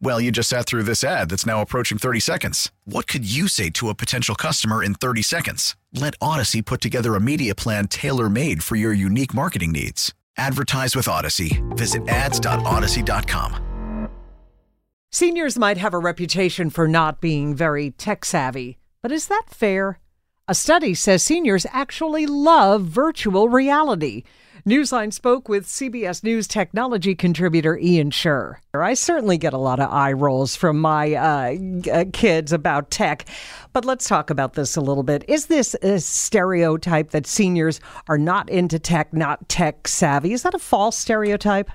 Well, you just sat through this ad that's now approaching 30 seconds. What could you say to a potential customer in 30 seconds? Let Audacy put together a media plan tailor made for your unique marketing needs. Advertise with Audacy. Visit ads.audacy.com. Seniors might have a reputation for not being very tech savvy, but is that fair? A study says seniors actually love virtual reality. Newsline spoke with CBS News technology contributor Ian Sherr. I certainly get a lot of eye rolls from my uh, uh, kids about tech, but let's talk about this a little bit. Is this a stereotype that seniors are not into tech, not tech savvy? Is that a false stereotype?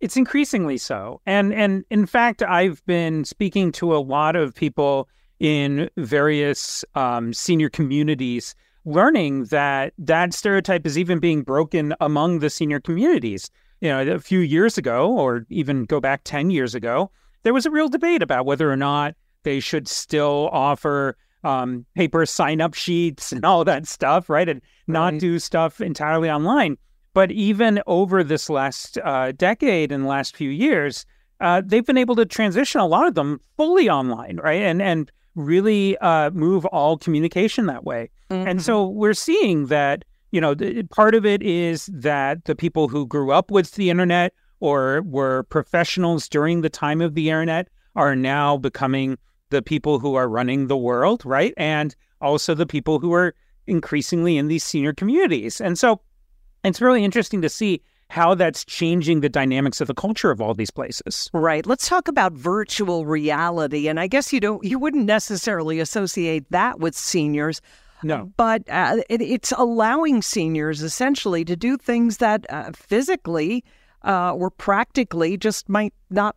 It's increasingly so. And and in fact, I've been speaking to a lot of people in various um, senior communities learning that that stereotype is even being broken among the senior communities. You know, a few years ago, or even go back 10 years ago, there was a real debate about whether or not they should still offer um, paper sign up sheets and all that stuff, right? And not do stuff entirely online. But even over this last uh, decade and last few years, uh, they've been able to transition a lot of them fully online, right? And and really uh, move all communication that way. Mm-hmm. And so we're seeing that, you know, part of it is that the people who grew up with the internet or were professionals during the time of the internet are now becoming the people who are running the world, right? And also the people who are increasingly in these senior communities. And so it's really interesting to see how that's changing the dynamics of the culture of all these places. Right. Let's talk about virtual reality. And I guess you don't you wouldn't necessarily associate that with seniors. No. But uh, it, it's allowing seniors essentially to do things that uh, physically uh, or practically just might not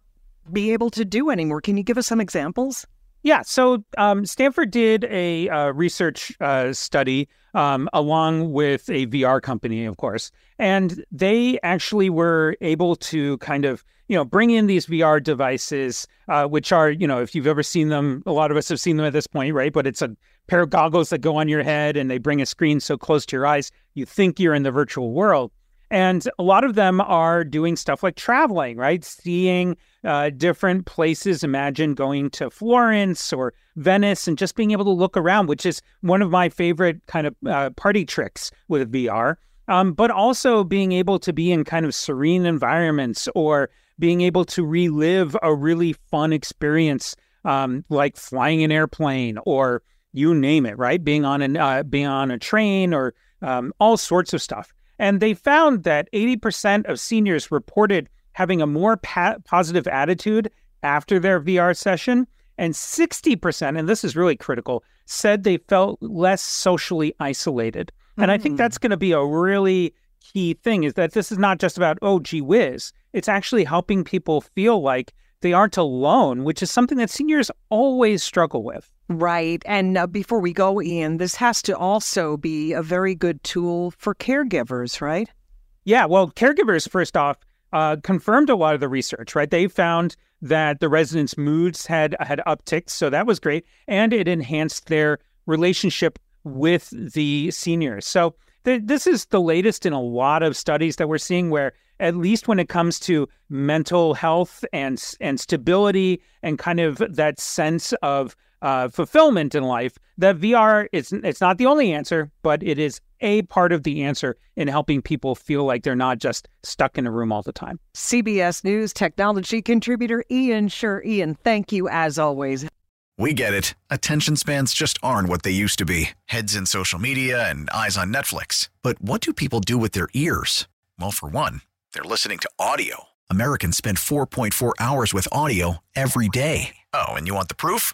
be able to do anymore. Can you give us some examples? Yeah, so um, Stanford did a uh, research uh, study um, along with a VR company, of course, and they actually were able to kind of you know bring in these VR devices, uh, which are you know if you've ever seen them, a lot of us have seen them at this point, right? But it's a pair of goggles that go on your head and they bring a screen so close to your eyes you think you're in the virtual world. And a lot of them are doing stuff like traveling, right? Seeing uh, different places. Imagine going to Florence or Venice and just being able to look around, which is one of my favorite kind of uh, party tricks with VR. Um, but also being able to be in kind of serene environments or being able to relive a really fun experience, um, like flying an airplane or you name it, right? Being on an uh, being on a train or um, all sorts of stuff. And they found that 80% of seniors reported having a more pa- positive attitude after their VR session. And 60%, and this is really critical, said they felt less socially isolated. Mm-hmm. And I think that's hmm. going to be a really key thing is that this is not just about, oh, gee whiz. It's actually helping people feel like they aren't alone, which is something that seniors always struggle with. Right. And uh, before we go, Ian, this has to also be a very good tool for caregivers, right? Yeah. Well, caregivers, first off, uh, confirmed a lot of the research, right? They found that the residents' moods had had upticked, so that was great, and it enhanced their relationship with the seniors. So th- this is the latest in a lot of studies that we're seeing, where at least when it comes to mental health and and stability and kind of that sense of uh, fulfillment in life, that VR is it's not the only answer, but it is a part of the answer in helping people feel like they're not just stuck in a room all the time. CBS News technology contributor Ian Sherr Ian, thank you as always. We get it. Attention spans just aren't what they used to be heads in social media and eyes on Netflix. But what do people do with their ears? Well, for one, they're listening to audio. Americans spend 4.4 hours with audio every day. Oh, and you want the proof?